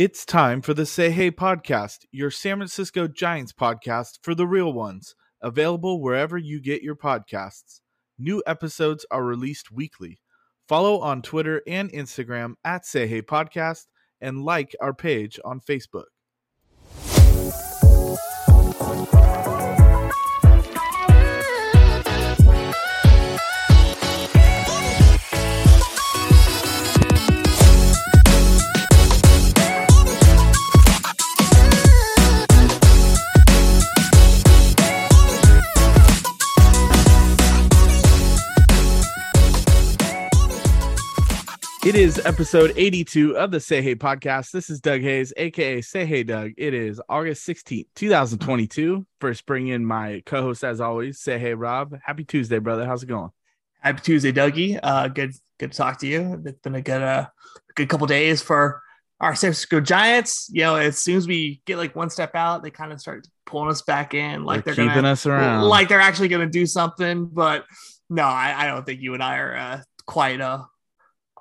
It's time for the Say Hey podcast, your San Francisco Giants podcast for the real ones, available wherever you get your podcasts. New episodes are released weekly. Follow on Twitter and Instagram at Say Hey Podcast and like our page on Facebook. It is episode 82 of the Say Hey podcast. This is Doug Hayes, aka Say Hey Doug. It is August 16th, 2022. First, bring in my co host as always, Say Hey Rob. Happy Tuesday, brother. How's it going? Happy Tuesday, Dougie. Uh, good, good to talk to you. It's been a good, uh, good couple days for our San Francisco Giants. You know, as soon as we get like one step out, they kind of start pulling us back in, like they're, they're keeping gonna, us around. like they're actually going to do something. But no, I, I don't think you and I are uh, quite uh,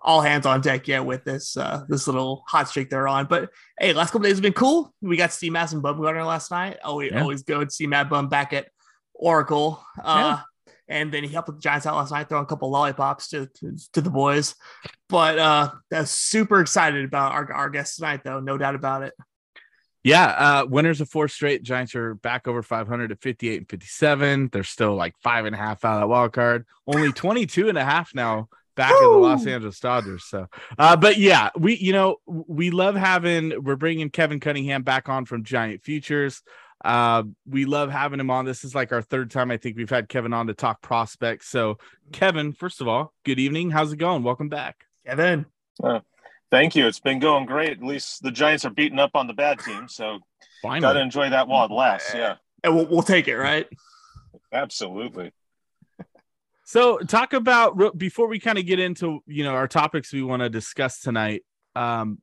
all hands on deck yet with this uh, this little hot streak they're on. But hey, last couple days have been cool. We got to see Madison Bumgarner last night. Always Yeah. always good to see MadBum back at Oracle. Uh, And then he helped with the Giants out last night, throwing a couple lollipops to, to, to the boys. But uh, that's super excited about our, our guest tonight, though, no doubt about it. Yeah, uh, winners of four straight. Giants are back over 500 at 58 and 57. They're still like five and a half out of that wild card. Only 22 and a half now back in the Los Angeles Dodgers. So, uh, but yeah, we, you know, we love having, we're bringing Kevin Cunningham back on from Giant Futures. Uh, we love having him on. This is like our third time I think we've had Kevin on to talk prospects. So, Kevin, first of all, good evening. How's it going? Welcome back. Kevin. Thank you. It's been going great. At least the Giants are beating up on the bad team, so Finally. gotta enjoy that while it lasts. Yeah, And we'll, we'll take it, right? absolutely. So, talk about before we kind of get into you know our topics we want to discuss tonight. Um,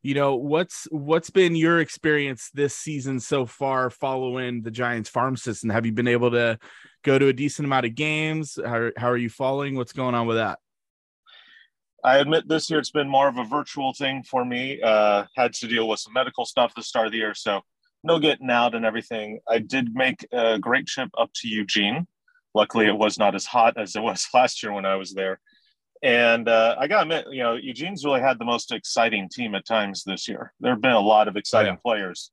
you know what's what's been your experience this season so far following the Giants farm system? Have you been able to go to a decent amount of games? How, how are you following? What's going on with that? I admit this year it's been more of a virtual thing for me. Uh, had to deal with some medical stuff the start of the year, so no getting out and everything. I did make a great trip up to Eugene. Luckily, it was not as hot as it was last year when I was there. And uh, I got to admit, you know, Eugene's really had the most exciting team at times this year. There have been a lot of exciting players.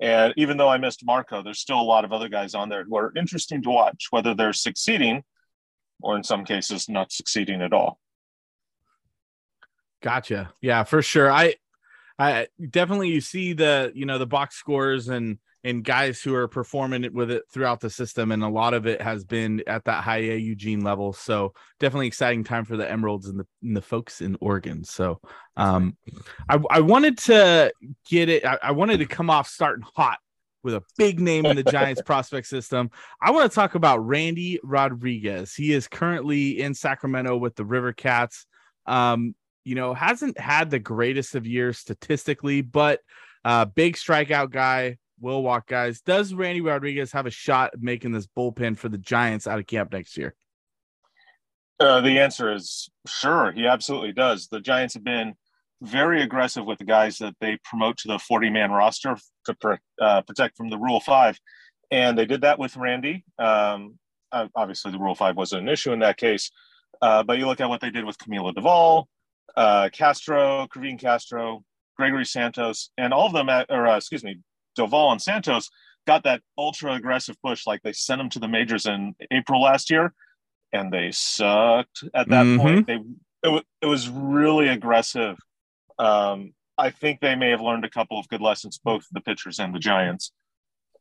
And even though I missed Marco, there's still a lot of other guys on there who are interesting to watch, whether they're succeeding or in some cases not succeeding at all. Gotcha. Yeah, for sure. I I definitely you see the you know the box scores and and guys who are performing it with it throughout the system, and a lot of it has been at that high A Eugene level. So definitely exciting time for the Emeralds and the and the folks in Oregon. So um, I I wanted to get it. I, I wanted to come off starting hot with a big name in the Giants prospect system. I want to talk about Randy Rodriguez. He is currently in Sacramento with the River Cats. Um, you know, hasn't had the greatest of years statistically, but uh big strikeout guy, will walk guys. Does Randy Rodriguez have a shot at making this bullpen for the Giants out of camp next year? Uh, the answer is sure. He absolutely does. The Giants have been very aggressive with the guys that they promote to the 40 man roster to pr- uh, protect from the Rule 5. And they did that with Randy. Um, obviously, the Rule 5 wasn't an issue in that case. Uh, but you look at what they did with Camilo Doval, uh, Castro, Kervin Castro, Gregory Santos, and all of them, at, or uh, excuse me, Doval and Santos got that ultra aggressive push. Like they sent them to the majors in April last year, and they sucked at that Mhm. point. They it, wa- it was really aggressive. Um, I think they may have learned a couple of good lessons, both the pitchers and the Giants.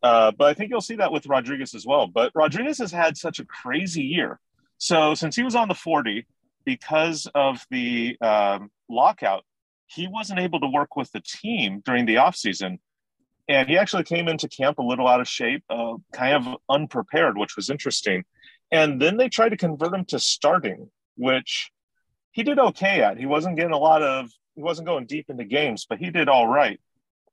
Uh, but I think you'll see that with Rodriguez as well. But Rodriguez has had such a crazy year. So since he was on the 40, because of the um, lockout, he wasn't able to work with the team during the offseason. And he actually came into camp a little out of shape, uh, kind of unprepared, which was interesting. And then they tried to convert him to starting, which he did okay at. He wasn't getting a lot of, he wasn't going deep into games, but he did all right.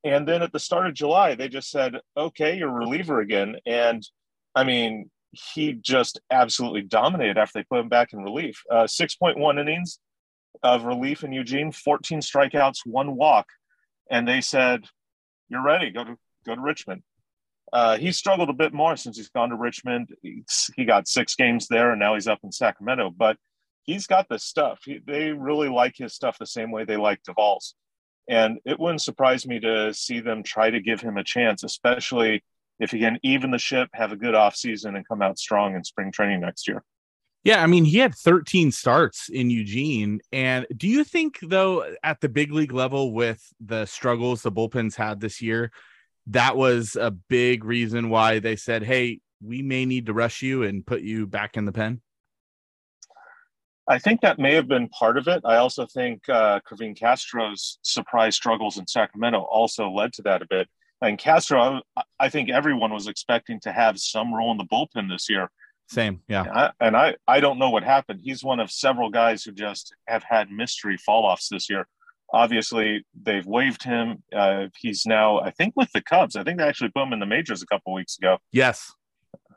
And then at the start of July, they just said, okay, you're a reliever again. And I mean, he just absolutely dominated after they put him back in relief. Uh, 6.1 innings of relief in Eugene, 14 strikeouts, one walk. And they said, you're ready, go to, go to Richmond. Uh, he struggled a bit more since he's gone to Richmond. He's, he got six games there, and now he's up in Sacramento. But he's got the stuff. He, they really like his stuff the same way they like Doval's. And it wouldn't surprise me to see them try to give him a chance, especially if he can even the ship, have a good offseason, and come out strong in spring training next year. Yeah, I mean, he had 13 starts in Eugene. And do you think, though, at the big league level with the struggles the bullpens had this year, that was a big reason why they said, hey, we may need to rush you and put you back in the pen? I think that may have been part of it. I also think uh, Castro's surprise struggles in Sacramento also led to that a bit. And Castro, I think everyone was expecting to have some role in the bullpen this year. Same, yeah. And I, and I, I don't know what happened. He's one of several guys who just have had mystery fall offs this year. Obviously, they've waived him. Uh, he's now, I think, with the Cubs. I think they actually put him in the majors a couple weeks ago. Yes,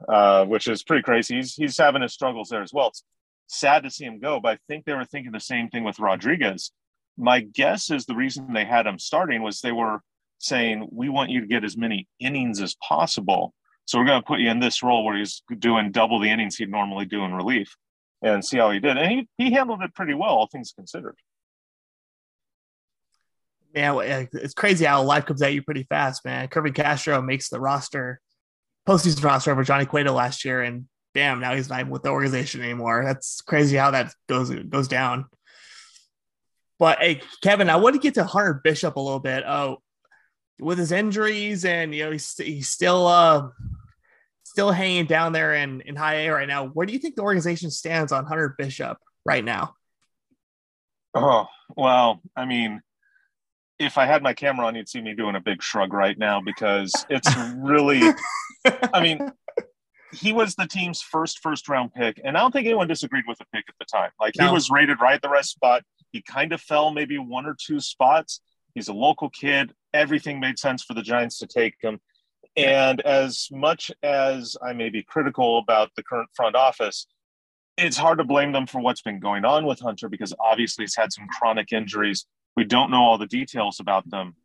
uh, which is pretty crazy. He's he's having his struggles there as well. It's sad to see him go, but I think they were thinking the same thing with Rodriguez. My guess is the reason they had him starting was they were saying, We want you to get as many innings as possible. So we're going to put you in this role where he's doing double the innings he'd normally do in relief and see how he did. And he, he handled it pretty well, all things considered. Yeah, it's crazy how life comes at you pretty fast, man. Kervin Castro makes the roster, postseason roster over Johnny Cueto last year, and bam, now he's not with the organization anymore. That's crazy how that goes goes down. But hey, Kevin, I want to get to Hunter Bishop a little bit. Oh, with his injuries and you know he's, he's still uh still hanging down there in in high A right now. Where do you think the organization stands on Hunter Bishop right now? Oh well, I mean, if I had my camera on, you'd see me doing a big shrug right now because it's really. I mean, he was the team's first first round pick, and I don't think anyone disagreed with the pick at the time. Like no. he was rated right at the right spot. He kind of fell maybe one or two spots. He's a local kid everything made sense for the Giants to take him. And as much as I may be critical about the current front office, it's hard to blame them for what's been going on with Hunter because obviously he's had some chronic injuries. We don't know all the details about them.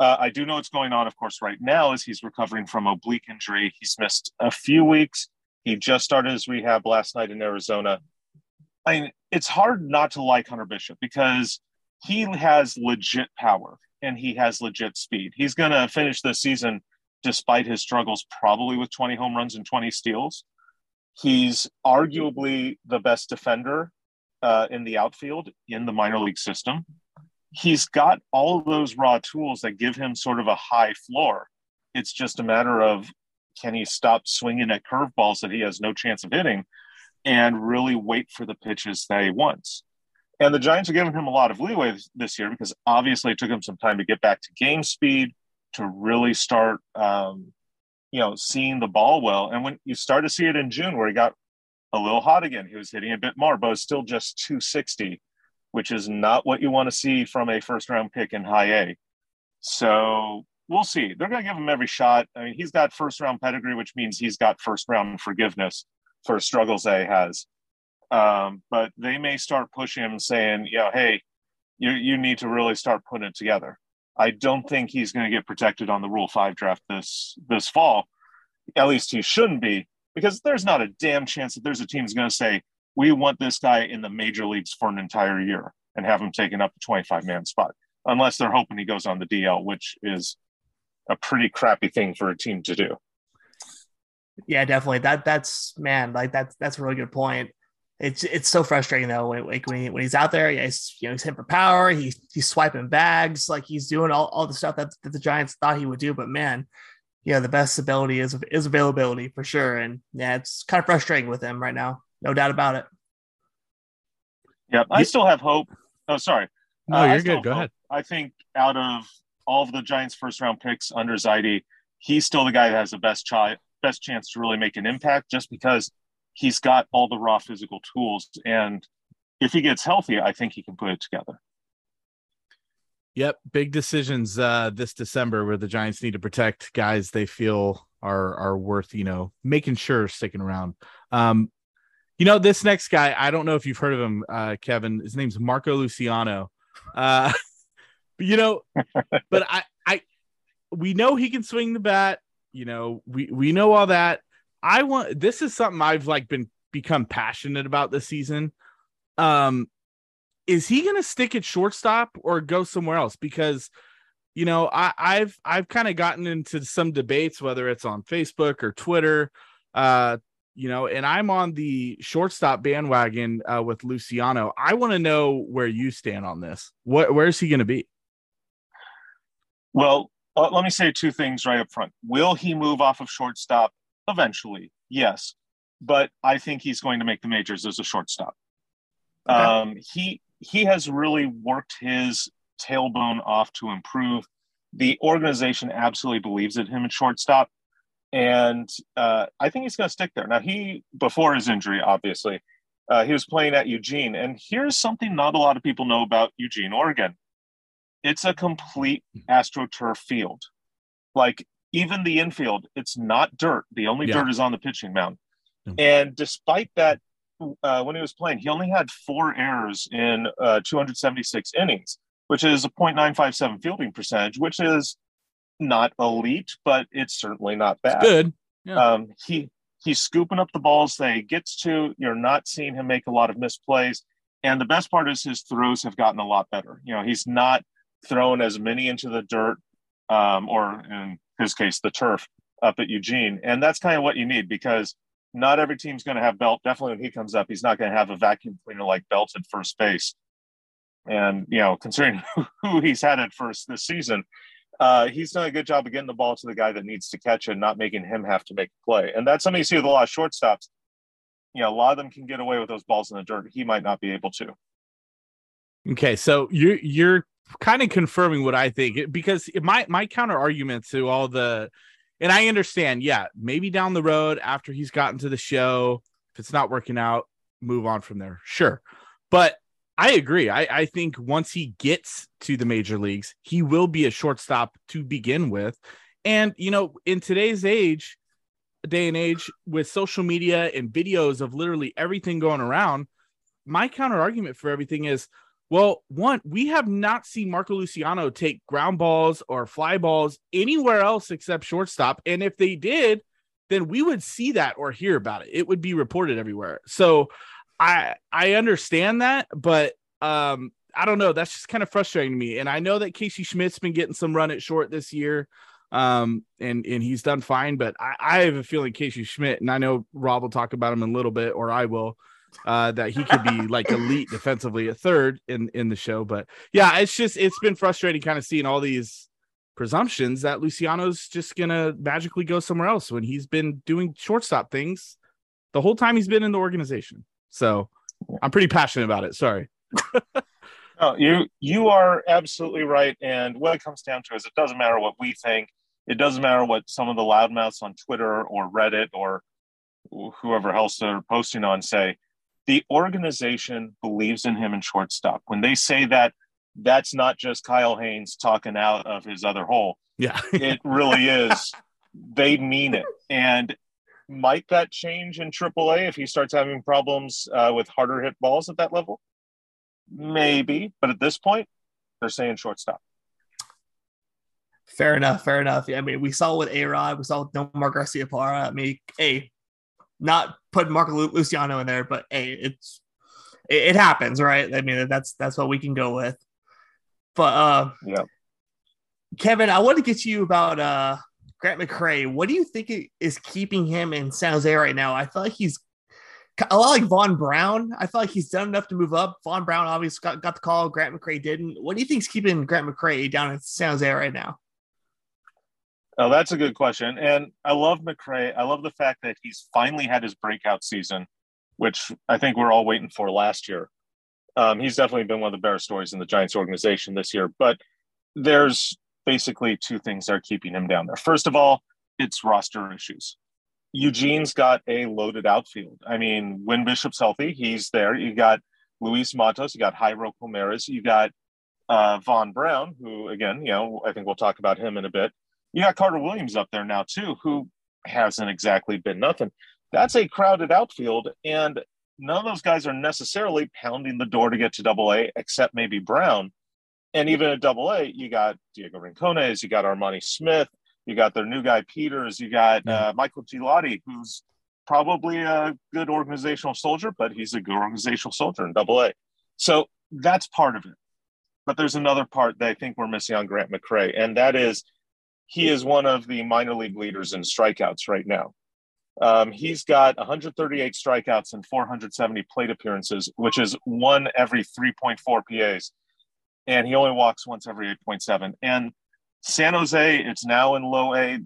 Uh, I do know what's going on, of course, right now is he's recovering from oblique injury. He's missed a few weeks. He just started his rehab last night in Arizona. I mean, it's hard not to like Hunter Bishop because he has legit power and he has legit speed. He's going to finish the season despite his struggles, probably with 20 home runs and 20 steals. He's arguably the best defender uh, in the outfield in the minor league system. He's got all of those raw tools that give him sort of a high floor. It's just a matter of can he stop swinging at curveballs that he has no chance of hitting and really wait for the pitches that he wants. And the Giants are giving him a lot of leeway this year because obviously it took him some time to get back to game speed, to really start, um, you know, seeing the ball well. And when you start to see it in June, where he got a little hot again, he was hitting a bit more, but it's still just 260, which is not what you want to see from a first round pick in high A. So we'll see. They're going to give him every shot. I mean, he's got first round pedigree, which means he's got first round forgiveness for struggles that he has. Um, but they may start pushing him saying, you know, hey, you, you need to really start putting it together. I don't think he's going to get protected on the Rule 5 draft this this fall. At least he shouldn't be, because there's not a damn chance that there's a team going to say, we want this guy in the major leagues for an entire year and have him taken up a 25 man spot, unless they're hoping he goes on the DL, which is a pretty crappy thing for a team to do. Yeah, definitely. That that's man, like that's that's a really good point it's it's so frustrating though. When, like when, he, when he's out there, yeah, he's you know he's hitting for power. He's he's swiping bags, like he's doing all, all the stuff that, that the Giants thought he would do. But man, yeah, the best ability is is availability for sure. And yeah, it's kind of frustrating with him right now, no doubt about it. Yeah, I still have hope. Oh, sorry. No, uh, you're good. Go hope. ahead. I think out of all of the Giants' first round picks under Zaidi, he's still the guy that has the best ch- best chance to really make an impact, just because he's got all the raw physical tools. And if he gets healthy, I think he can put it together. Yep, big decisions uh, this December where the Giants need to protect guys they feel are are worth you know making sure sticking around. Um, you know this next guy, I don't know if you've heard of him, uh, Kevin. His name's Marco Luciano. Uh, you know, but I I we know he can swing the bat. You know, we we know all that. I want this is something I've like been become passionate about this season. Um, is he going to stick at shortstop or go somewhere else? Because you know, I, I've I've kind of gotten into some debates, whether it's on Facebook or Twitter, uh, you know, and I'm on the shortstop bandwagon uh, with Luciano. I want to know where you stand on this. What where's he going to be? Well, uh, let me say two things right up front. Will he move off of shortstop eventually? Yes, but I think he's going to make the majors as a shortstop. Okay. Um, he he has really worked his tailbone off to improve. The organization absolutely believes in him at shortstop, and uh, I think he's going to stick there. Now, he before his injury, obviously, uh, he was playing at Eugene, and here's something not a lot of people know about Eugene, Oregon. It's a complete astroturf field. Like even the infield, it's not dirt. The only yeah. dirt is on the pitching mound. Mm-hmm. And despite that, uh, when he was playing, he only had four errors in uh, 276 innings, which is a 0.957 fielding percentage, which is not elite, but it's certainly not bad. It's good. Yeah. Um, he he's scooping up the balls that he gets to. You're not seeing him make a lot of misplays. And the best part is his throws have gotten a lot better. You know, he's not thrown as many into the dirt, um, or in his case, the turf up at Eugene. And that's kind of what you need because not every team's going to have Belt. Definitely when he comes up, he's not going to have a vacuum cleaner like Belt at first base. And, you know, considering who he's had at first this season, uh, he's done a good job of getting the ball to the guy that needs to catch it, not making him have to make a play. And that's something you see with a lot of shortstops. You know, a lot of them can get away with those balls in the dirt. He might not be able to. Okay, so you're you're kind of confirming what I think because my my counter argument to all the and I understand, yeah, maybe down the road after he's gotten to the show, if it's not working out, move on from there. Sure. But I agree. I, I think once he gets to the major leagues, he will be a shortstop to begin with. And, you know, in today's age, day and age, with social media and videos of literally everything going around, my counter argument for everything is well, one, we have not seen Marco Luciano take ground balls or fly balls anywhere else except shortstop. And if they did, then we would see that or hear about it. It would be reported everywhere. So I I understand that, but um I don't know. That's just kind of frustrating to me. And I know that Casey Schmitt's been getting some run at short this year. Um, and and he's done fine, but I, I have a feeling Casey Schmitt, and I know Rob will talk about him in a little bit, or I will uh, that he could be like elite defensively at third in in the show. But yeah, it's just it's been frustrating kind of seeing all these presumptions that Luciano's just gonna magically go somewhere else when he's been doing shortstop things the whole time he's been in the organization. So I'm pretty passionate about it. Sorry. no, you you are absolutely right. And what it comes down to is it doesn't matter what we think. It doesn't matter what some of the loudmouths on Twitter or Reddit or whoever else they're posting on say the organization believes in him in shortstop. When they say that, that's not just Kyle Haines talking out of his other hole. Yeah. it really is. They mean it. And might that change in AAA if he starts having problems uh, with harder hit balls at that level? Maybe. But at this point, they're saying shortstop. Fair enough. Fair enough. Yeah, I mean, we saw with A Rod, we saw with Nomar Garciaparra. I mean, hey, not putting Marco Luciano in there, but hey, it's it, it, happens, right? I mean, that's that's what we can go with. But uh, yeah, Kevin, I want to get you about uh Grant McCray. What do you think is keeping him in San Jose right now? I feel like he's a lot like Vaughn Brown. I feel like he's done enough to move up. Vaughn Brown obviously got, got the call. Grant McCray didn't. What do you think is keeping Grant McCray down in San Jose right now? Oh, that's a good question. And I love McCray. I love the fact that he's finally had his breakout season, which I think we're all waiting for last year. Um, he's definitely been one of the better stories in the Giants organization this year. But there's basically two things that are keeping him down there. First of all, it's roster issues. Eugene's got a loaded outfield. I mean, when Bishop's healthy, he's there. You got Luis Matos, you got Jairo Pomares, you got uh, Vaughn Brown, who again, you know, I think we'll talk about him in a bit. You got Carter Williams up there now too, who hasn't exactly been nothing. That's a crowded outfield, and none of those guys are necessarily pounding the door to get to Double A, except maybe Brown. And even at Double A, you got Diego Rincones, you got Armani Smith, you got their new guy Peters, you got uh, Michael Gigliotti, who's probably a good organizational soldier, but he's a good organizational soldier in Double A. So that's part of it. But there's another part that I think we're missing on Grant McCray, and that is he is one of the minor league leaders in strikeouts right now. Um, he's got 138 strikeouts and 470 plate appearances, which is one every 3.4 PAs. And he only walks once every 8.7. And San Jose, it's now in low A.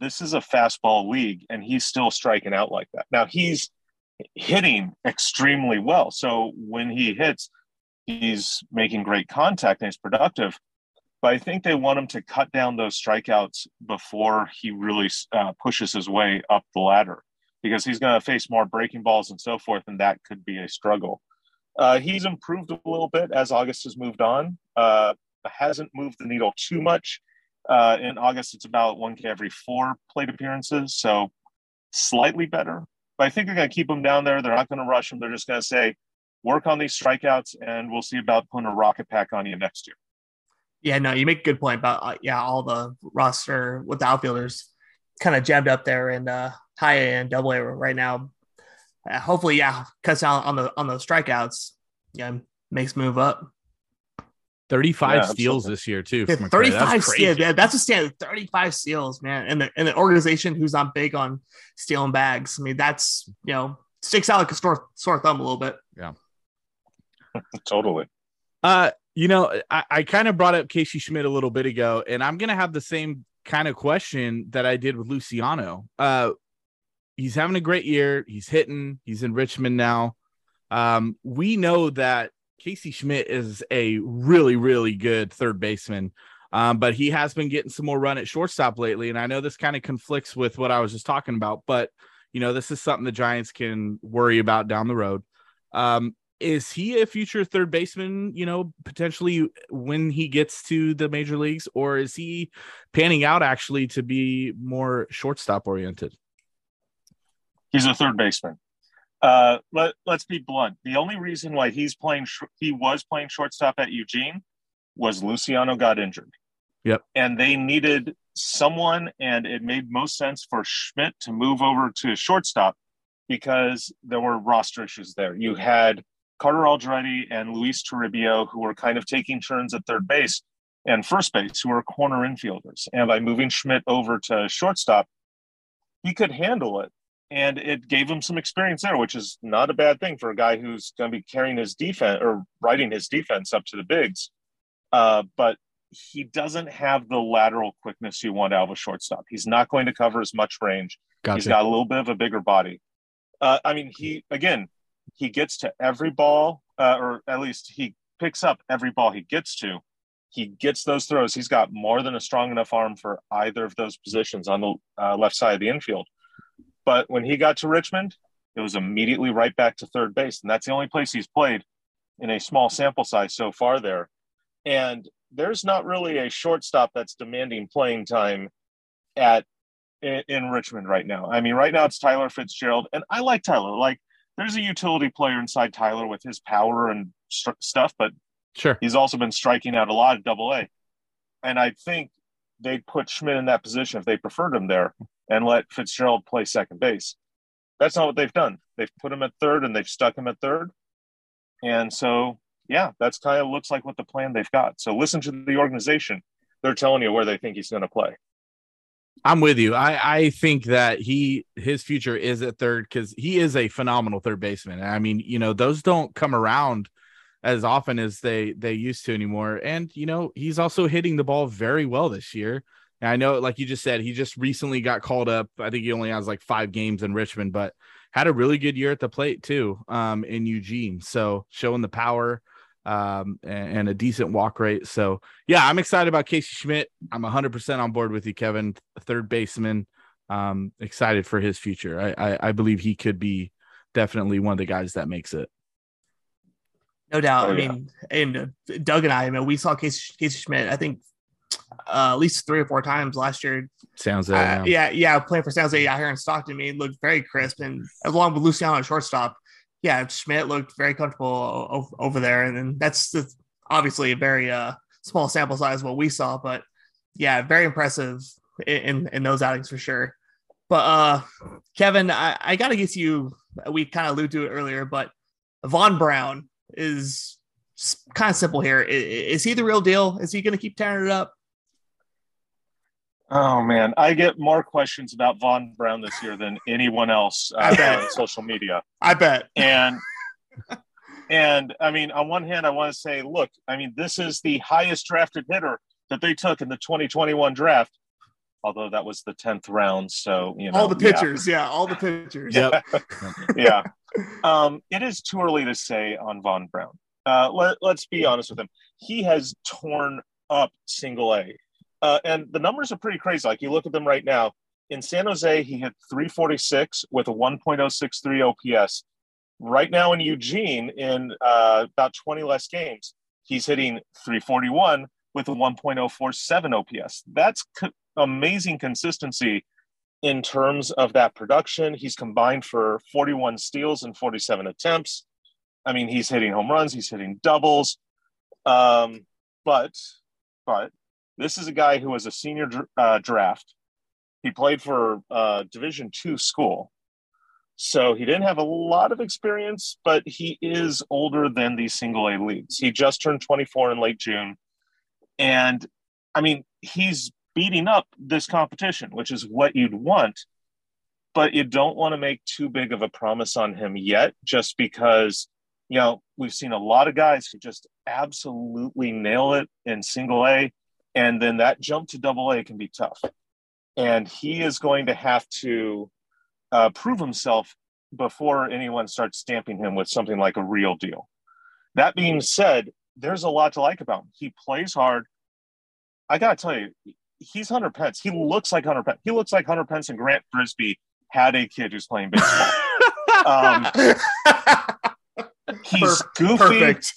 This is a fastball league, and he's still striking out like that. Now he's hitting extremely well. So when he hits, he's making great contact and he's productive. But I think they want him to cut down those strikeouts before he really uh, pushes his way up the ladder because he's going to face more breaking balls and so forth, and that could be a struggle. Uh, he's improved a little bit as August has moved on. Uh, hasn't moved the needle too much. Uh, in August, it's about 1K every four plate appearances, so slightly better. But I think they're going to keep him down there. They're not going to rush him. They're just going to say, work on these strikeouts, and we'll see about putting a rocket pack on you next year. Yeah, no, you make a good point about uh, yeah, all the roster with the outfielders kind of jammed up there in uh, high A and double A right now. Uh, hopefully, yeah, cuts down on the on those strikeouts. Yeah, makes move up. 35 yeah, steals this year too. Yeah, 35 steals. Yeah, that's a standard. 35 steals, man. And the and the organization who's not big on stealing bags. I mean, that's you know, sticks out like a sore, sore thumb a little bit. Yeah. totally. Uh you know, I, I kind of brought up Casey Schmitt a little bit ago, and I'm gonna have the same kind of question that I did with Luciano. Uh, he's having a great year. He's hitting. He's in Richmond now. Um, we know that Casey Schmitt is a really, really good third baseman. Um, but he has been getting some more run at shortstop lately. And I know this kind of conflicts with what I was just talking about, but you know, this is something the Giants can worry about down the road. Um, is he a future third baseman, you know, potentially when he gets to the major leagues, or is he panning out actually to be more shortstop oriented? He's a third baseman. Uh, let, let's be blunt. The only reason why he's playing, he was playing shortstop at Eugene was Luciano got injured. Yep. And they needed someone, and it made most sense for Schmitt to move over to shortstop because there were roster issues there. You had Carter Aldrete and Luis Toribio, who were kind of taking turns at third base and first base, who were corner infielders. And by moving Schmitt over to shortstop, he could handle it. And it gave him some experience there, which is not a bad thing for a guy who's going to be carrying his defense or riding his defense up to the bigs. Uh, but he doesn't have the lateral quickness you want out of a shortstop. He's not going to cover as much range. Gotcha. He's got a little bit of a bigger body. Uh, I mean, he again, he gets to every ball, uh, or at least he picks up every ball he gets to. He gets those throws. He's got more than a strong enough arm for either of those positions on the uh, left side of the infield. But when he got to Richmond, it was immediately right back to third base. And that's the only place he's played in a small sample size so far there. And there's not really a shortstop that's demanding playing time at in, in Richmond right now. I mean, right now it's Tyler Fitzgerald, and I like Tyler. Like there's a utility player inside Tyler with his power and st- stuff, but sure, he's also been striking out a lot at Double A, and I think they'd put Schmitt in that position if they preferred him there and let Fitzgerald play second base. That's not what they've done. They've put him at third and they've stuck him at third, and so yeah, that's kind of looks like what the plan they've got. So listen to the organization; they're telling you where they think he's going to play. I'm with you. I I think that he his future is at third because he is a phenomenal third baseman. I mean, you know, those don't come around as often as they they used to anymore. And you know, he's also hitting the ball very well this year. And I know, like you just said, he just recently got called up. I think he only has like five games in Richmond, but had a really good year at the plate too um, in Eugene. So showing the power um, and, and, a decent walk rate. So yeah, I'm excited about Casey Schmitt. I'm 100% on board with you, Kevin. Third baseman. Um, excited for his future. I, I, I believe he could be definitely one of the guys that makes it. No doubt. Oh, I mean, and uh, Doug and I, I mean, we saw Casey, Casey Schmitt. I think uh, at least three or four times last year. Sounds uh, yeah, yeah, playing for San Jose out here in Stockton. I mean, looked very crisp, and along with Luciano at shortstop, yeah, Schmitt looked very comfortable over there, and that's obviously a very uh, small sample size what we saw, but yeah, very impressive in in those outings for sure. But uh, Kevin, I, I got to get you. We kind of alluded to it earlier, but Vaughn Brown is kind of simple here. Is, is he the real deal? Is he going to keep tearing it up? Oh man, I get more questions about Vaughn Brown this year than anyone else uh, on social media. I bet. And and I mean, on one hand, I want to say, look, I mean, this is the highest drafted hitter that they took in the 2021 draft. Although that was the 10th round, so you know all the pitchers, yeah, yeah all the pitchers. Yeah, yeah. Um, it is too early to say on Vaughn Brown. Uh, let, let's be honest with him. He has torn up single A uh, and the numbers are pretty crazy. Like you look at them right now. In San Jose, he hit 346 with a 1.063 OPS. Right now in Eugene, in uh, about 20 less games, he's hitting 341 with a 1.047 OPS. That's co- amazing consistency in terms of that production. He's combined for 41 steals and 47 attempts. I mean, he's hitting home runs, he's hitting doubles. Um, but, but this is a guy who was a senior uh, draft. He played for uh, Division two school, so he didn't have a lot of experience, but he is older than these single A leagues. He just turned 24 in late June, and I mean he's beating up this competition, which is what you'd want. But you don't want to make too big of a promise on him yet, just because you know we've seen a lot of guys who just absolutely nail it in single A and then that jump to double A can be tough. And he is going to have to uh, prove himself before anyone starts stamping him with something like a real deal. That being said, there's a lot to like about him. He plays hard. I gotta tell you, he's Hunter Pence. He looks like Hunter Pence. He looks like Hunter Pence and Grant Brisbee had a kid who's playing baseball. um, he's goofy. Perfect.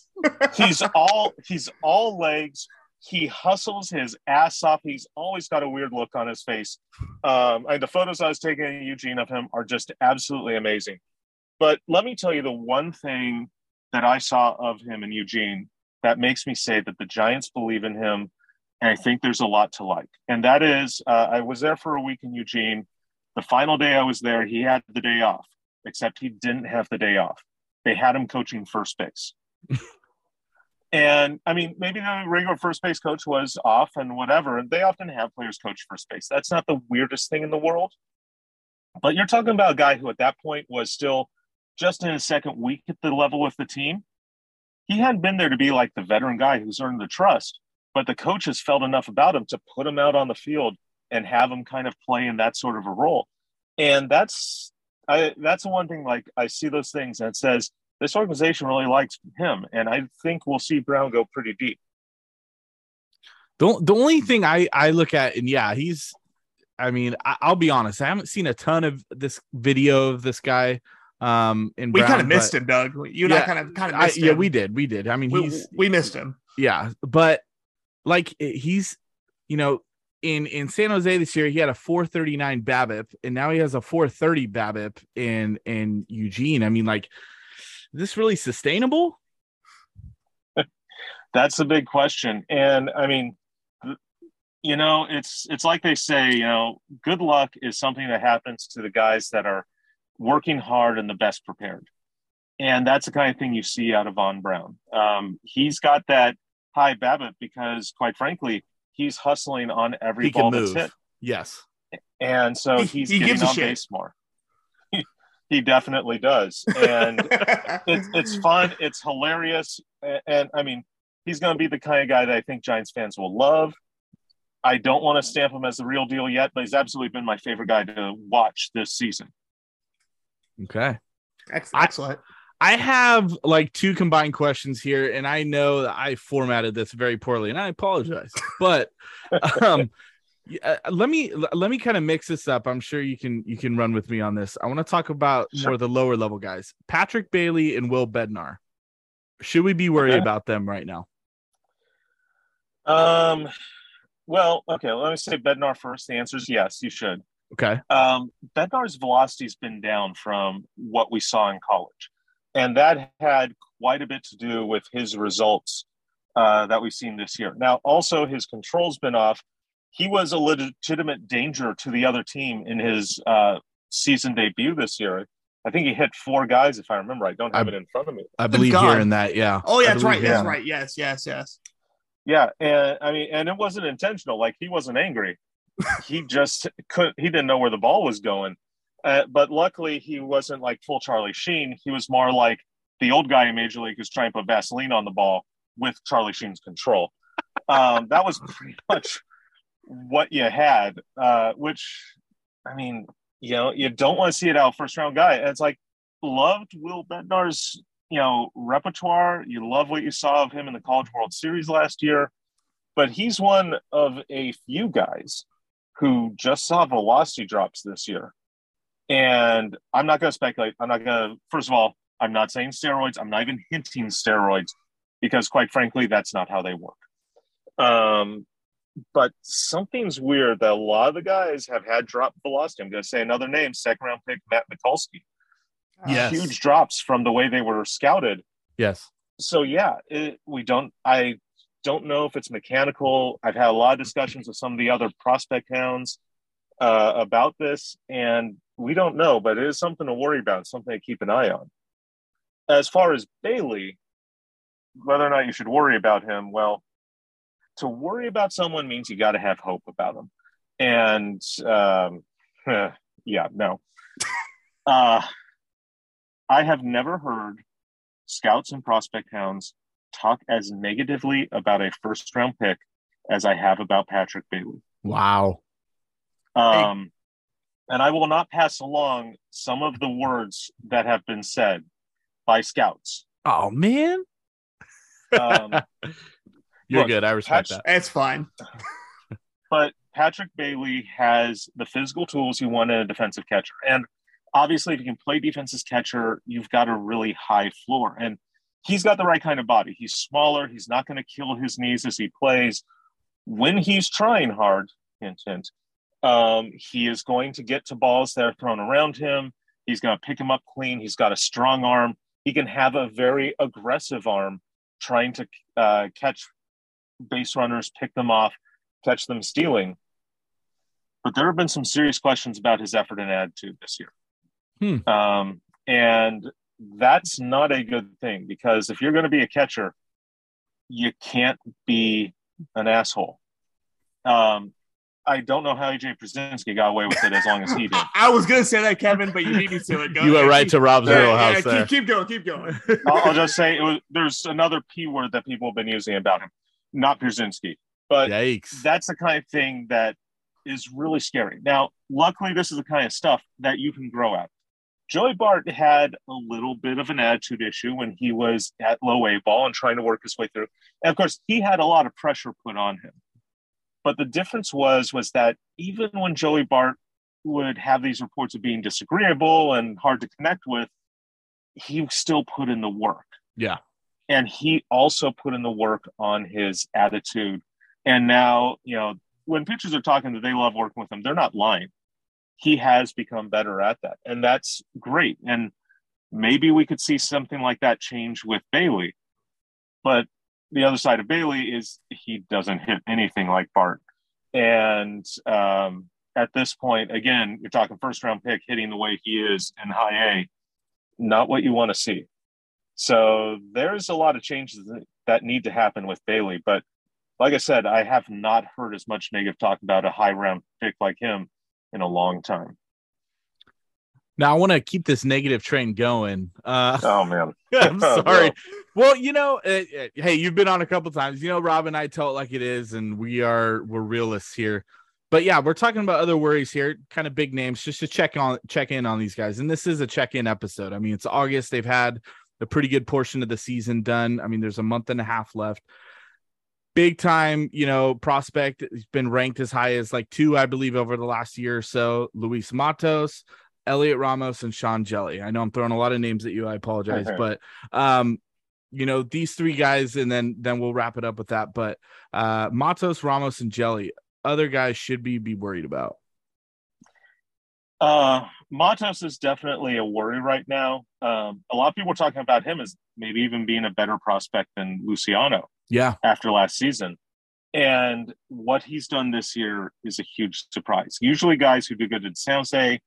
he's all he's all legs he hustles his ass off. He's always got a weird look on his face. Um, and the photos I was taking in Eugene of him are just absolutely amazing. But let me tell you the one thing that I saw of him in Eugene that makes me say that the Giants believe in him. And I think there's a lot to like. And that is, uh, I was there for a week in Eugene. The final day I was there, he had the day off, except he didn't have the day off. They had him coaching first base. And I mean, maybe the regular first base coach was off and whatever. And they often have players coach first base. That's not the weirdest thing in the world. But you're talking about a guy who at that point was still just in his second week at the level with the team. He hadn't been there to be like the veteran guy who's earned the trust, but the coaches felt enough about him to put him out on the field and have him kind of play in that sort of a role. And that's I that's the one thing like I see those things and it says this organization really likes him, and I think we'll see Brown go pretty deep. The, the only thing I, I look at, and yeah, he's, I mean, I, will be honest, I haven't seen a ton of this video of this guy. Um, and we kind of missed him, Doug. You and yeah, I kind of kind of missed I, him. Yeah, we did, we did. I mean, he's we, we missed him. Yeah, but like he's, you know, in in San Jose this year, he had a 439 BABIP, and now he has a 430 BABIP in in Eugene. I mean, like this really sustainable? That's the big question. And I mean, you know, it's it's like they say, you know, good luck is something that happens to the guys that are working hard and the best prepared. And that's the kind of thing you see out of Vaughn Brown. Um, he's got that high BABIP because, quite frankly, he's hustling on every he ball that's hit. Yes. And so he's he getting on base more. He definitely does, and it's it's fun. It's hilarious, and, and I mean, he's going to be the kind of guy that I think Giants fans will love. I don't want to stamp him as the real deal yet, but he's absolutely been my favorite guy to watch this season. Okay. Excellent. I, I have like two combined questions here, and I know that I formatted this very poorly, and I apologize. but um, uh, let me let me kind of mix this up. I'm sure you can you can run with me on this. I want to talk about sure. more of the lower level guys, Patrick Bailey and Will Bednar. Should we be worried okay. about them right now? Um, well, okay. Let me say Bednar first. The answer is yes. You should. Okay. Um, Bednar's velocity's been down from what we saw in college, and that had quite a bit to do with his results uh, that we've seen this year. Now, also his control's been off he was a legitimate danger to the other team in his uh, season debut this year. I think he hit four guys, if I remember. I don't have I, it in front of me. I believe God. hearing that, yeah. Oh, yeah, that's right. That's right. Yes, yes, yes. Yeah, and I mean, and it wasn't intentional. Like he wasn't angry. he just couldn't. He didn't know where the ball was going. Uh, but luckily, he wasn't like full Charlie Sheen. He was more like the old guy in Major League who's trying to put Vaseline on the ball with Charlie Sheen's control. Um, that was pretty much what you had, uh, which I mean, you know, you don't want to see it out first round guy. And it's like loved Will Bednar's, you know, repertoire. You love what you saw of him in the College World Series last year, but he's one of a few guys who just saw velocity drops this year. And I'm not going to speculate. I'm not going to, first of all, I'm not saying steroids. I'm not even hinting steroids because, quite frankly, that's not how they work. Um, but something's weird that a lot of the guys have had drop velocity. I'm going to say another name, second round pick Matt Mikulski. Yes. Huge drops from the way they were scouted. Yes. So yeah, it, we don't. I don't know if it's mechanical. I've had a lot of discussions with some of the other prospect hounds uh, about this, and we don't know. But it is something to worry about. Something to keep an eye on. As far as Bailey, whether or not you should worry about him, well, to worry about someone means you got to have hope about them. And um, yeah, no. uh, I have never heard scouts and prospect hounds talk as negatively about a first round pick as I have about Patrick Bailey. Wow. Um, and I will not pass along some of the words that have been said by scouts. Oh man. um, You're Look, good. I respect Pat- that. It's fine. but Patrick Bailey has the physical tools you want in a defensive catcher. And obviously, if you can play defensive catcher, you've got a really high floor. And he's got the right kind of body. He's smaller. He's not going to kill his knees as he plays. When he's trying hard, hint, hint, um, he is going to get to balls that are thrown around him. He's going to pick him up clean. He's got a strong arm. He can have a very aggressive arm trying to uh, catch base runners, pick them off, catch them stealing. But there have been some serious questions about his effort and attitude this year. Hmm. Um, and that's not a good thing because if you're going to be a catcher, you can't be an asshole. Um, I don't know how AJ Pierzynski got away with it as long as he did. I was going to say that, Kevin, but you beat me to it. Go you went right to Rob's yeah, real house. Yeah, keep, keep, going, keep going. I'll, I'll, just say it was, there's another P word that people have been using about him not Pierzynski. But Yikes. that's the kind of thing that is really scary. Now, luckily, this is the kind of stuff that you can grow out. Joey Bart had a little bit of an attitude issue when he was at low A ball and trying to work his way through. And of course, he had a lot of pressure put on him. But the difference was was that even when Joey Bart would have these reports of being disagreeable and hard to connect with, he still put in the work. Yeah and he also put in the work on his attitude. And now, you know, when pitchers are talking that they love working with him, they're not lying. He has become better at that, and that's great. And maybe we could see something like that change with Bailey. But the other side of Bailey is he doesn't hit anything like Bart. And um, at this point, again, you're talking first round pick hitting the way he is in high A, not what you want to see. So there's a lot of changes that need to happen with Bailey. But like I said, I have not heard as much negative talk about a high round pick like him in a long time. Now I want to keep this negative train going. Uh, oh man, I'm sorry. well, you know, uh, uh, hey, you've been on a couple times. You know, Rob and I tell it like it is, and we are we're realists here. but yeah, we're talking about other worries here, kind of big names, just to check on check in on these guys. And this is a check-in episode. I mean, it's August. They've had a pretty good portion of the season done. I mean, there's a month and a half left. Big time, you know, prospect. He's been ranked as high as like two, I believe, over the last year or so. Luis Matos, Heliot Ramos, and Sean Hjelle. I know I'm throwing a lot of names at you. I apologize, but um, you know, these three guys, and then then we'll wrap it up with that. But uh Matos, Ramos, and Jelly, other guys should be be worried about? Uh, Matos is definitely a worry right now. Um, a lot of people are talking about him as maybe even being a better prospect than Luciano. Yeah. After last season. And what he's done this year is a huge surprise. Usually, guys who do good at San Jose,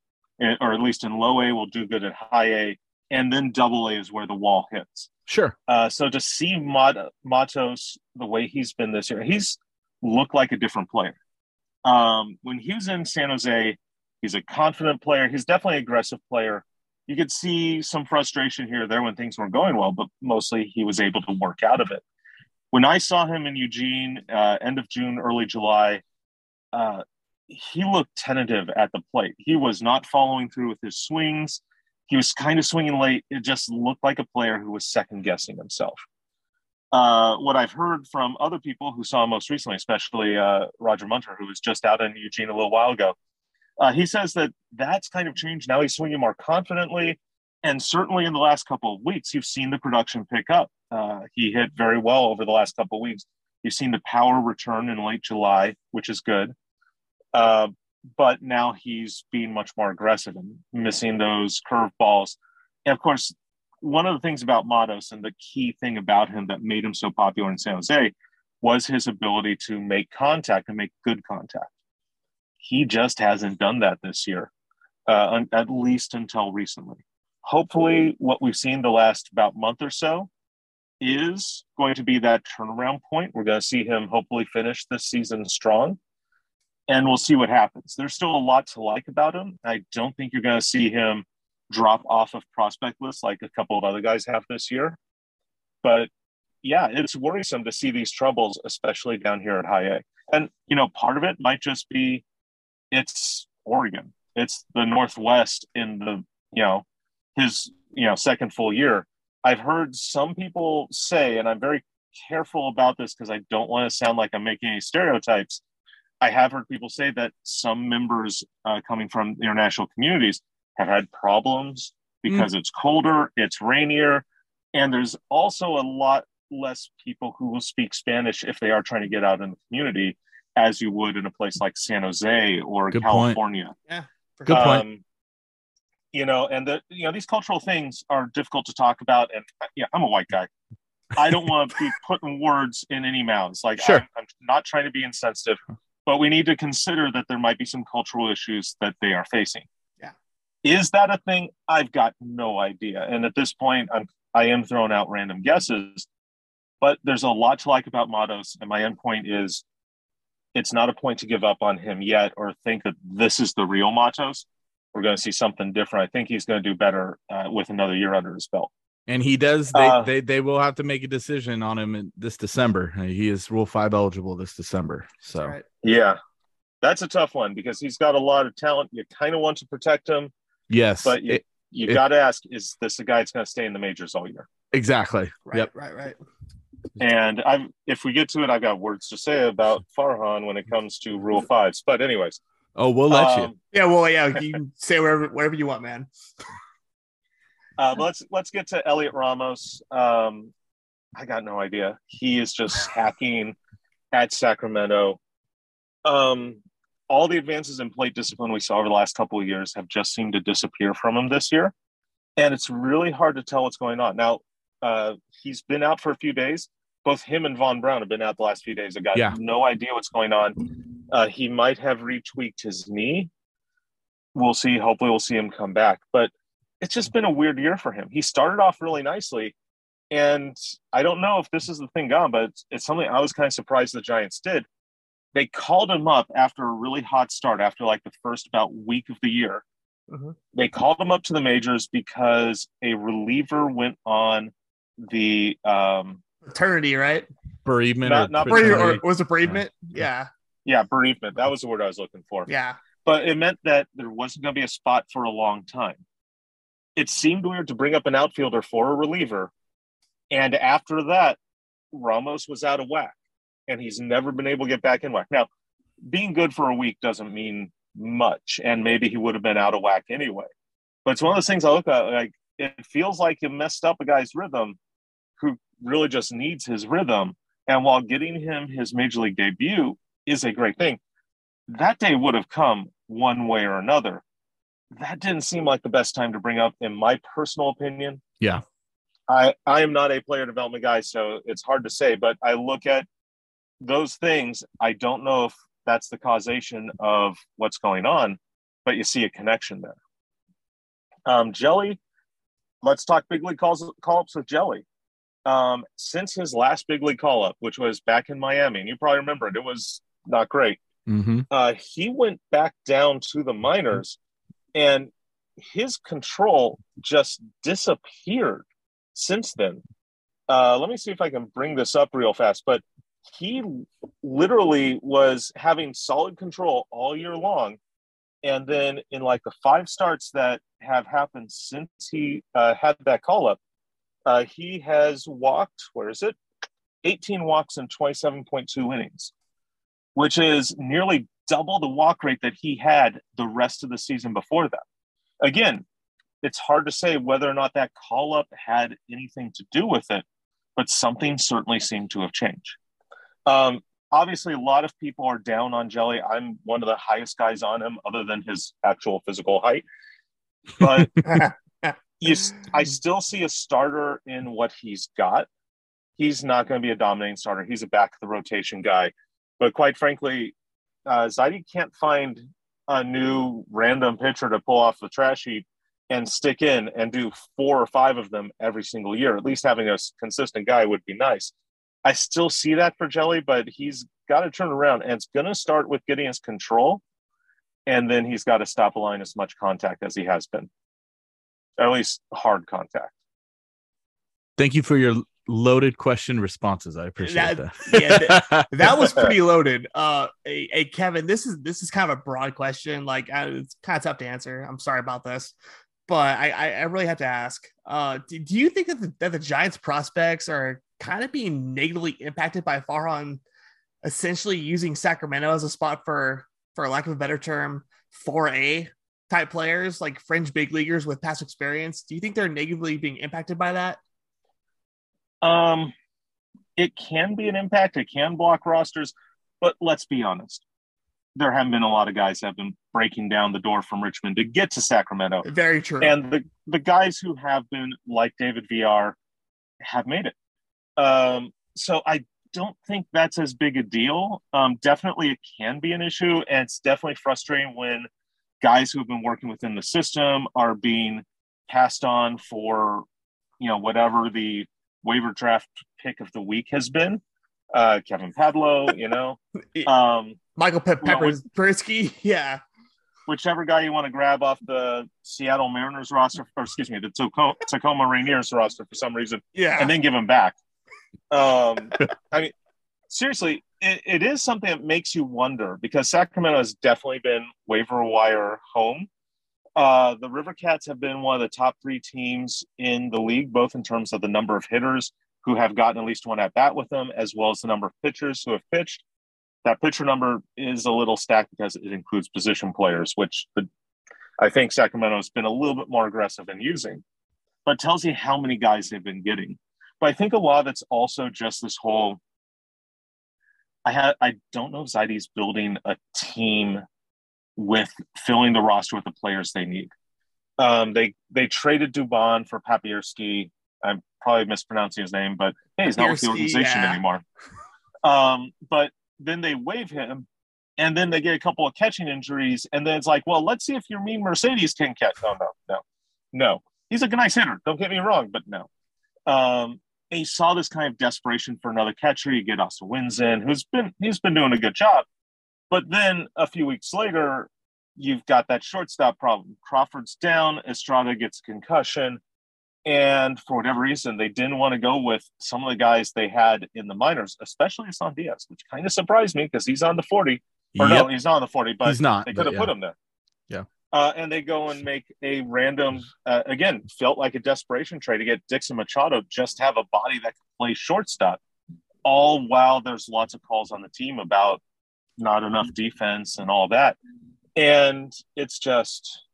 eh, or at least in low A, will do good at high A, and then double A is where the wall hits. Sure. Uh, so to see Mat- Matos the way he's been this year, he's looked like a different player. Um, when he was in San Jose, he's a confident player. He's definitely an aggressive player. You could see some frustration here there when things weren't going well, but mostly he was able to work out of it. When I saw him in Eugene, uh, end of June, early July, uh, he looked tentative at the plate. He was not following through with his swings. He was kind of swinging late. It just looked like a player who was second guessing himself uh, what I've heard from other people who saw him most recently, especially uh, Roger Munter, who was just out in Eugene a little while ago, uh, he says that that's kind of changed. Now he's swinging more confidently. And certainly in the last couple of weeks, you've seen the production pick up. Uh, he hit very well over the last couple of weeks. You've seen the power return in late July, which is good. Uh, but now he's being much more aggressive and missing those curve balls. And of course, one of the things about Matos and the key thing about him that made him so popular in San Jose was his ability to make contact and make good contact. He just hasn't done that this year, uh, at least until recently. Hopefully, what we've seen the last about month or so is going to be that turnaround point. We're going to see him hopefully finish this season strong, and we'll see what happens. There's still a lot to like about him. I don't think you're going to see him drop off of prospect lists like a couple of other guys have this year. But yeah, it's worrisome to see these troubles, especially down here at high A. And, you know, part of it might just be it's Oregon, it's the Northwest in the, you know, his, you know, second full year. I've heard some people say, and I'm very careful about this because I don't want to sound like I'm making any stereotypes. I have heard people say that some members uh, coming from international communities have had problems because mm. it's colder, it's rainier, and there's also a lot less people who will speak Spanish if they are trying to get out in the community, as you would in a place like San Jose or Good California. Point. Yeah, good point. Um, you know, and the you know these cultural things are difficult to talk about. And yeah, I'm a white guy. I don't want to be putting words in any mouths. Like sure. I'm, I'm not trying to be insensitive, but we need to consider that there might be some cultural issues that they are facing. Yeah, is that a thing? I've got no idea. And at this point, I'm I am throwing out random guesses, but there's a lot to like about Matos. And my end point is it's not a point to give up on him yet or think that this is the real Matos. We're going to see something different. I think he's going to do better uh, with another year under his belt. And he does. They, uh, they they will have to make a decision on him in this December. He is Rule Five eligible this December. So right. yeah, that's a tough one because he's got a lot of talent. You kind of want to protect him. Yes, but you, you got to ask: Is this a guy that's going to stay in the majors all year? Exactly. Right, yep. Right. Right. And I've, if we get to it, I've got words to say about Farhan when it comes to Rule Fives. But anyways, oh, we'll let um, you. Yeah, well, yeah, you can say whatever whatever you want, man. Uh, let's let's get to Elliot Ramos. Um, I got no idea. He is just hacking at Sacramento. Um, all the advances in plate discipline we saw over the last couple of years have just seemed to disappear from him this year. And it's really hard to tell what's going on. Now, uh, he's been out for a few days. Both him and Vaughn Brown have been out the last few days. I got yeah. no idea what's going on. Uh, he might have retweaked his knee. We'll see. Hopefully, we'll see him come back. But it's just been a weird year for him. He started off really nicely. And I don't know if this is the thing gone, but it's, it's something I was kind of surprised the Giants did they called him up after a really hot start, after like the first about week of the year. Mm-hmm. They called him up to the majors because a reliever went on the um, paternity, right? Bereavement, not, not bereavement, or was it bereavement? Yeah. Yeah, bereavement. That was the word I was looking for. Yeah. But it meant that there wasn't going to be a spot for a long time. It seemed weird to bring up an outfielder for a reliever. And after that, Ramos was out of whack and he's never been able to get back in whack. Now, being good for a week doesn't mean much. And maybe he would have been out of whack anyway. But it's one of those things I look at like it feels like you messed up a guy's rhythm who really just needs his rhythm. And while getting him his major league debut is a great thing, that day would have come one way or another. That didn't seem like the best time to bring up, in my personal opinion. Yeah. I, I am not a player development guy, so it's hard to say, but I look at those things. I don't know if that's the causation of what's going on, but you see a connection there. Um, Hjelle, let's talk big league calls, call ups with Hjelle. Um, since his last big league call up, which was back in Miami, and you probably remember it, it was not great. Mm-hmm. Uh, he went back down to the minors, and his control just disappeared since then. Uh, let me see if I can bring this up real fast. But he literally was having solid control all year long. And then in like the five starts that have happened since he uh, had that call up, uh, he has walked, where is it? 18 walks in 27.2 innings, which is nearly double the walk rate that he had the rest of the season before that. Again, it's hard to say whether or not that call up had anything to do with it, but something certainly seemed to have changed. Um, obviously, a lot of people are down on Hjelle. I'm one of the highest guys on him, other than his actual physical height. But you, I still see a starter in what he's got. He's not going to be a dominating starter. He's a back of the rotation guy. But quite frankly, uh, Zaidi can't find a new random pitcher to pull off the trash heap and stick in and do four or five of them every single year. At least having a consistent guy would be nice. I still see that for Hjelle, but he's got to turn around and it's going to start with getting his control. And then he's got to stop allowing as much contact as he has been, at least hard contact. Thank you for your loaded question responses. I appreciate that. that. yeah, th- that was pretty loaded. Uh, hey, hey, Kevin, this is this is kind of a broad question. Like, uh, it's kind of tough to answer. I'm sorry about this, but I I, I really have to ask. Uh, do, do you think that the, that the Giants prospects are kind of being negatively impacted by Farhan essentially using Sacramento as a spot for, for lack of a better term, 4A type players like fringe big leaguers with past experience. Do you think they're negatively being impacted by that? Um, it can be an impact. It can block rosters, but let's be honest. There haven't been a lot of guys that have been breaking down the door from Richmond to get to Sacramento. Very true. And the, the guys who have been, like David Villar, have made it. Um, so I don't think that's as big a deal. Um, definitely, it can be an issue, and it's definitely frustrating when guys who have been working within the system are being passed on for, you know, whatever the waiver draft pick of the week has been. Uh, Kevin Padlo, you know, um, Michael Pe- Papierski, yeah. Whichever guy you want to grab off the Seattle Mariners roster, or excuse me, the Tacoma, Tacoma Rainiers roster for some reason, yeah, and then give him back. Um, I mean, seriously, it, it is something that makes you wonder because Sacramento has definitely been waiver wire home. Uh, the River Cats have been one of the top three teams in the league, both in terms of the number of hitters who have gotten at least one at bat with them, as well as the number of pitchers who have pitched. That pitcher number is a little stacked because it includes position players, which the, I think Sacramento has been a little bit more aggressive in using, but tells you how many guys they've been getting. But I think a lot of it's also just this whole. I had I don't know if Zaidi's building a team with filling the roster with the players they need. Um, they they traded Dubon for Papierski. I'm probably mispronouncing his name, but hey, he's not with the organization yeah. anymore. Um, but then they waive him, and then they get a couple of catching injuries, and then it's like, well, let's see if Yermin Mercedes can catch. No, no, no, no. He's a nice hitter. Don't get me wrong, but no. Um, he saw this kind of desperation for another catcher. You get Austin Wynns in, who's been he's been doing a good job. But then a few weeks later, you've got that shortstop problem. Crawford's down, Estrada gets concussion. And for whatever reason, they didn't want to go with some of the guys they had in the minors, especially San Diaz, which kind of surprised me because he's on the 40. Or Yep. no, he's not on the 40, but He's not, They could have yeah. put him there. Uh, and they go and make a random, uh, again, felt like a desperation trade to get Dixon Machado just have a body that could play shortstop, all while there's lots of calls on the team about not enough defense and all that. And it's just,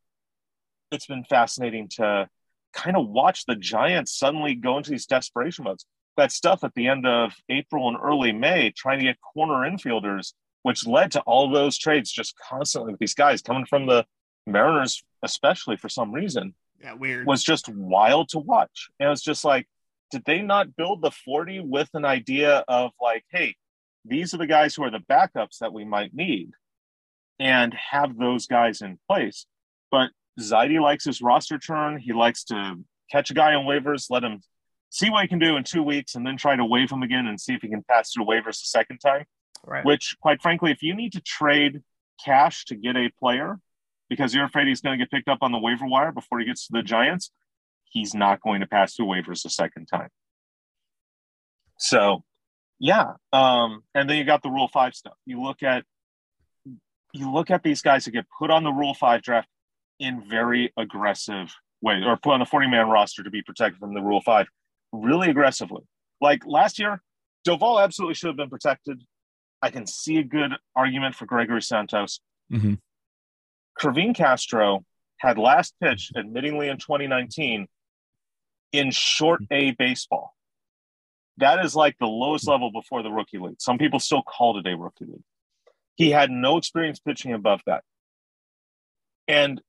it's been fascinating to kind of watch the Giants suddenly go into these desperation modes. That stuff at the end of April and early May, trying to get corner infielders, which led to all those trades just constantly with these guys coming from the Mariners, especially for some reason, Yeah, weird. was just wild to watch. And it was just like, did they not build the 40 with an idea of like, hey, these are the guys who are the backups that we might need and have those guys in place? But Zaidi likes his roster turn. He likes to catch a guy on waivers, let him see what he can do in two weeks, and then try to waive him again and see if he can pass through waivers a second time right. which quite frankly if you need to trade cash to get a player because you're afraid he's going to get picked up on the waiver wire before he gets to the giants he's not going to pass through waivers a second time so yeah um and then you got the rule five stuff you look at you look at these guys who get put on the rule five draft in very aggressive ways or put on the 40 man roster to be protected from the rule five really aggressively like last year Doval absolutely should have been protected I can see a good argument for Gregory Santos. Mhm. Kervin Castro had last pitch, admittingly in 2019, in short A baseball. That is like the lowest level before the rookie league. Some people still call it a rookie league. He had no experience pitching above that. And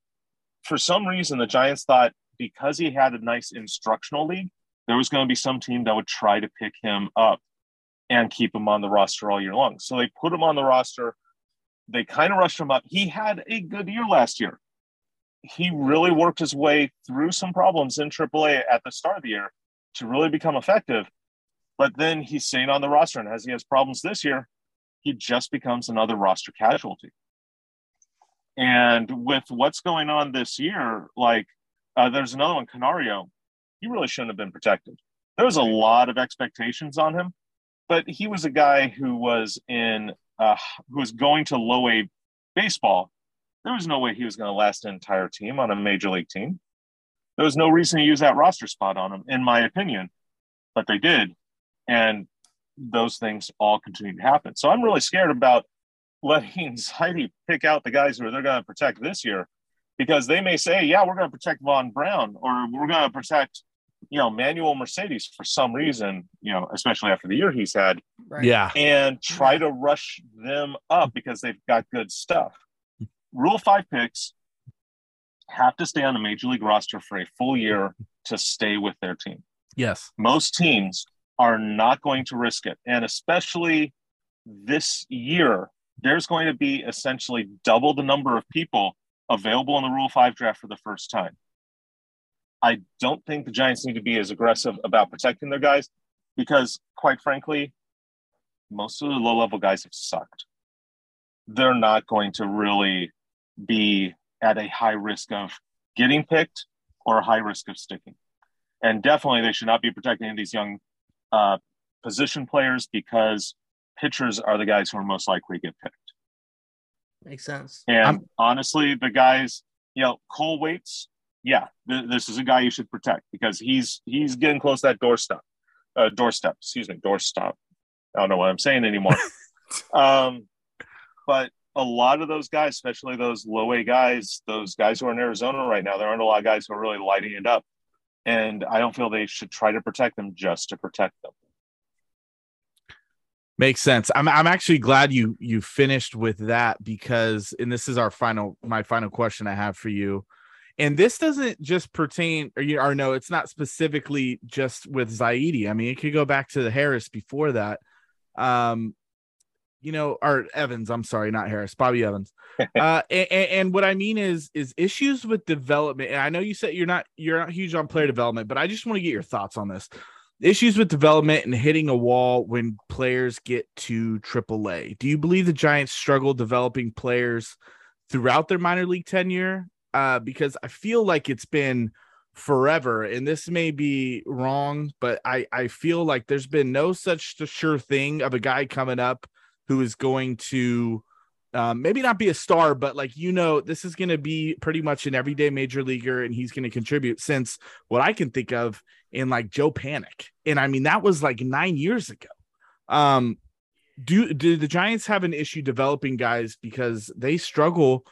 for some reason, the Giants thought because he had a nice instructional league, there was going to be some team that would try to pick him up and keep him on the roster all year long. So they put him on the roster. They kind of rushed him up. He had a good year last year. He really worked his way through some problems in AAA at the start of the year to really become effective. But then he's staying on the roster, and as he has problems this year, he just becomes another roster casualty. And with what's going on this year, like uh, there's another one, Canario, he really shouldn't have been protected. There was a lot of expectations on him but he was a guy who was in uh, who was going to low A baseball. There was no way he was going to last an entire team on a major league team. There was no reason to use that roster spot on him, in my opinion, but they did, and those things all continue to happen. So I'm really scared about letting Zaidi pick out the guys who they're going to protect this year, because they may say, "Yeah, we're going to protect Vaughn Brown, or we're going to protect." You know, Manuel Mercedes for some reason, you know, especially after the year he's had, right. Yeah. and try to rush them up because they've got good stuff. Rule five picks have to stay on the major league roster for a full year to stay with their team. Yes. Most teams are not going to risk it. And especially this year, there's going to be essentially double the number of people available in the Rule 5 draft for the first time. I don't think the Giants need to be as aggressive about protecting their guys because, quite frankly, most of the low level guys have sucked. They're not going to really be at a high risk of getting picked or a high risk of sticking. And definitely, they should not be protecting these young uh, position players because pitchers are the guys who are most likely to get picked. Makes sense. And I'm- honestly, the guys, you know, Cole Waites, yeah, th- this is a guy you should protect because he's he's getting close to that doorstep, uh, doorstep. Excuse me, doorstop. I don't know what I'm saying anymore. um, but a lot of those guys, especially those low A guys, those guys who are in Arizona right now, there aren't a lot of guys who are really lighting it up, and I don't feel they should try to protect them just to protect them. Makes sense. I'm I'm actually glad you you finished with that because and this is our final my final question I have for you. And this doesn't just pertain or you or no, it's not specifically just with Zaidi. I mean, it could go back to the Harris before that. Um you know, or Evans, I'm sorry, not Harris, Bobby Evans. uh and, and what I mean is is issues with development. And I know you said you're not you're not huge on player development, but I just want to get your thoughts on this issues with development and hitting a wall when players get to AAA. Do you believe the Giants struggle developing players throughout their minor league tenure? Uh, because I feel like it's been forever, and this may be wrong, but I I feel like there's been no such sure thing of a guy coming up who is going to um, maybe not be a star, but like you know, this is going to be pretty much an everyday major leaguer, and he's going to contribute. Since what I can think of in like Joe Panik. and I mean that was like nine years ago. Um, do do the Giants have an issue developing guys because they struggle?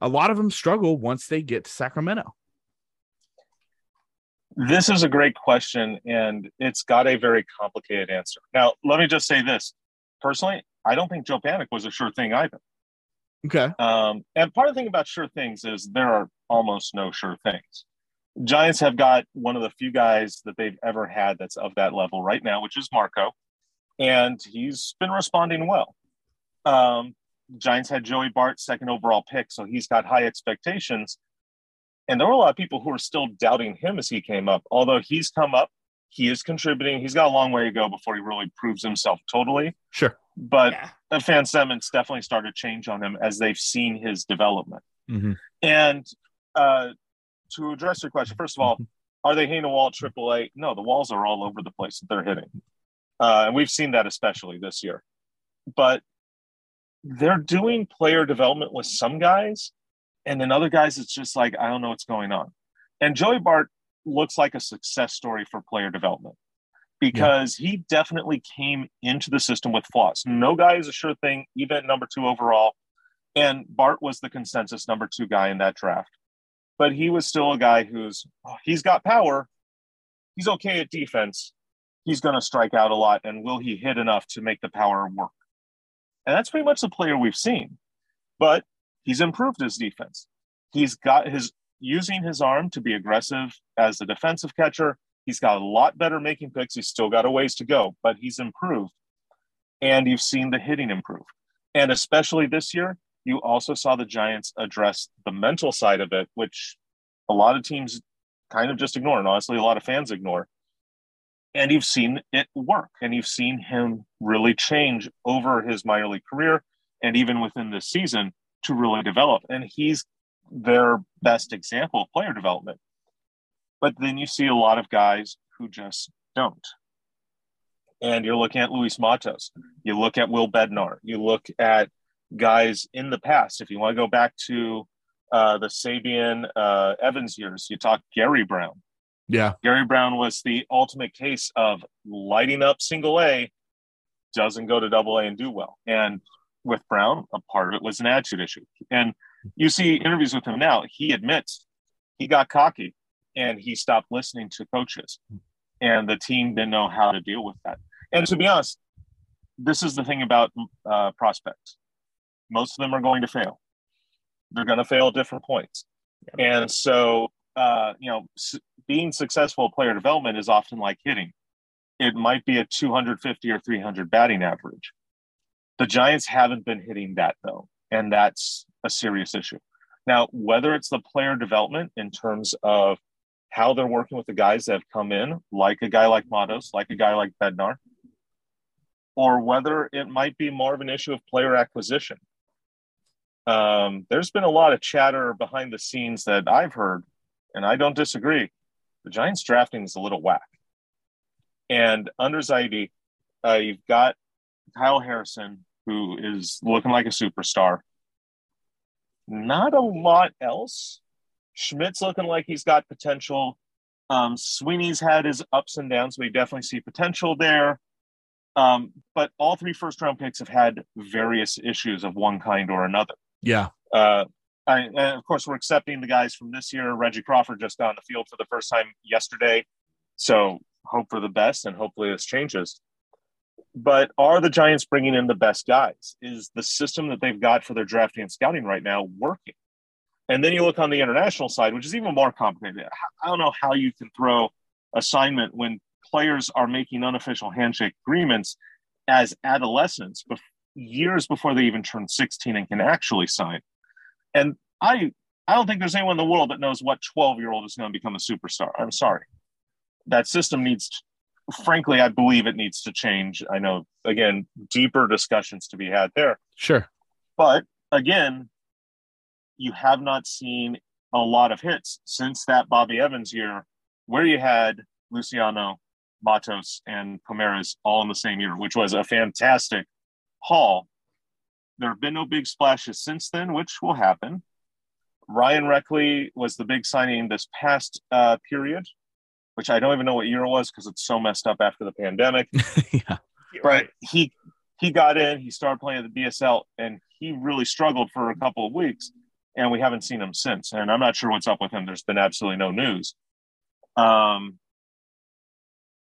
A lot of them struggle once they get to Sacramento. This is a great question, and it's got a very complicated answer. Now, let me just say this: personally, I don't think Joe Panik was a sure thing either. Okay. Um, and part of the thing about sure things is there are almost no sure things. Giants have got one of the few guys that they've ever had that's of that level right now, which is Marco, and he's been responding well. Um, Giants had Joey Bart, second overall pick, so he's got high expectations. And there were a lot of people who are still doubting him as he came up. Although he's come up, he is contributing. He's got a long way to go before he really proves himself totally. Sure. But yeah. fan sentiments definitely started to change on him as they've seen his development. Mm-hmm. And uh, to address your question, first of all, mm-hmm. are they hitting a wall at AAA? No, the walls are all over the place that they're hitting. Uh, and we've seen that especially this year. But they're doing player development with some guys, and then other guys, it's just like, I don't know what's going on. And Joey Bart looks like a success story for player development because yeah. he definitely came into the system with flaws. No guy is a sure thing, even number two overall. And Bart was the consensus number two guy in that draft. But he was still a guy who's, oh, he's got power. He's okay at defense. He's going to strike out a lot. And will he hit enough to make the power work? And that's pretty much the player we've seen. But he's improved his defense. He's got his using his arm to be aggressive as a defensive catcher He's got a lot better making picks. He's still got a ways to go, but he's improved. And you've seen the hitting improve. And especially this year, you also saw the Giants address the mental side of it, which a lot of teams kind of just ignore, and honestly, a lot of fans ignore. And you've seen it work, and you've seen him really change over his minor league career and even within this season to really develop. And he's their best example of player development. But then you see a lot of guys who just don't. And you're looking at Luis Matos. You look at Will Bednar. You look at guys in the past. If you want to go back to uh, the Sabean uh, Evans years, you talk Gary Brown. Yeah. Gary Brown was the ultimate case of lighting up single A, doesn't go to double A and do well. And with Brown, a part of it was an attitude issue. And you see interviews with him now, he admits he got cocky and he stopped listening to coaches and the team didn't know how to deal with that and to be honest this is the thing about uh, prospects most of them are going to fail they're going to fail at different points and so uh, you know being successful player development is often like hitting it might be a 250 or 300 batting average the giants haven't been hitting that though and that's a serious issue now whether it's the player development in terms of how they're working with the guys that have come in, like a guy like Matos, like a guy like Bednar, or whether it might be more of an issue of player acquisition. Um, there's been a lot of chatter behind the scenes that I've heard, and I don't disagree. The Giants drafting is a little whack. And under Zaidi, uh, you've got Kyle Harrison, who is looking like a superstar. Not a lot else Schmitt's looking like he's got potential. Um, Sweeney's had his ups and downs. We definitely see potential there. Um, but all three first round picks have had various issues of one kind or another. Yeah. Uh, I, and of course, we're accepting the guys from this year. Reggie Crawford just got on the field for the first time yesterday. So hope for the best and hopefully this changes. But are the Giants bringing in the best guys? Is the system that they've got for their drafting and scouting right now working? And then you look on the international side, which is even more complicated. I don't know how you can throw assignment when players are making unofficial handshake agreements as adolescents, years before they even turn 16 and can actually sign. And I, I don't think there's anyone in the world that knows what 12 year old is going to become a superstar. I'm sorry. That system needs, to, frankly, I believe it needs to change. I know, again, deeper discussions to be had there. Sure. But again, you have not seen a lot of hits since that Bobby Evans year, where you had Luciano, Matos, and Pomares all in the same year, which was a fantastic haul. There have been no big splashes since then, which will happen. Ryan Reckley was the big signing this past uh, period, which I don't even know what year it was because it's so messed up after the pandemic. yeah. But he he got in, he started playing at the DSL, and he really struggled for a couple of weeks, and we haven't seen him since. And I'm not sure what's up with him. There's been absolutely no news. Um,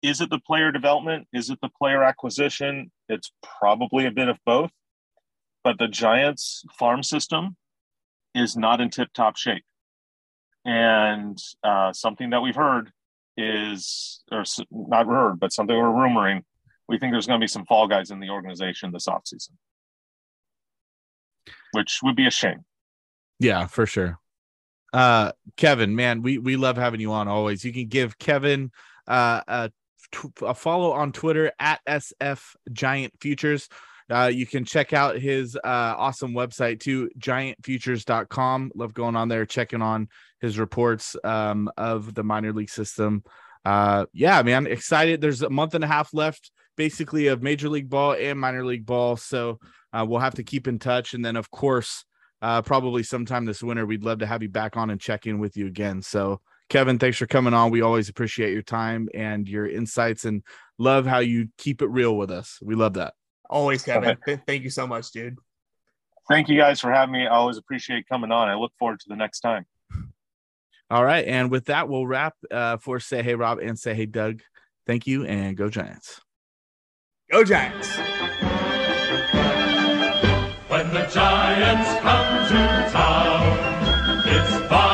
is it the player development? Is it the player acquisition? It's probably a bit of both. But the Giants farm system is not in tip top shape. And uh, something that we've heard is, or not heard, but something we're rumoring, we think there's going to be some fall guys in the organization this offseason, which would be a shame. Yeah, for sure. Uh, Kevin, man, we, we love having you on always. You can give Kevin uh, a a follow on Twitter at SF Giant Futures. Uh, you can check out his uh, awesome website too, giantfutures.com. Love going on there, checking on his reports um, of the minor league system. Uh, yeah, man, excited. There's a month and a half left, basically, of major league ball and minor league ball. So uh, we'll have to keep in touch. And then, of course, uh, probably sometime this winter, we'd love to have you back on and check in with you again. So Kevin, thanks for coming on. We always appreciate your time and your insights and love how you keep it real with us. We love that. Always, Kevin. Okay. Thank you so much, dude. Thank you guys for having me. I always appreciate coming on. I look forward to the next time. All right. And with that, we'll wrap uh, for Say Hey Rob and Say Hey Doug. Thank you and go Giants. Go Giants. When the Giants come to town, it's fun.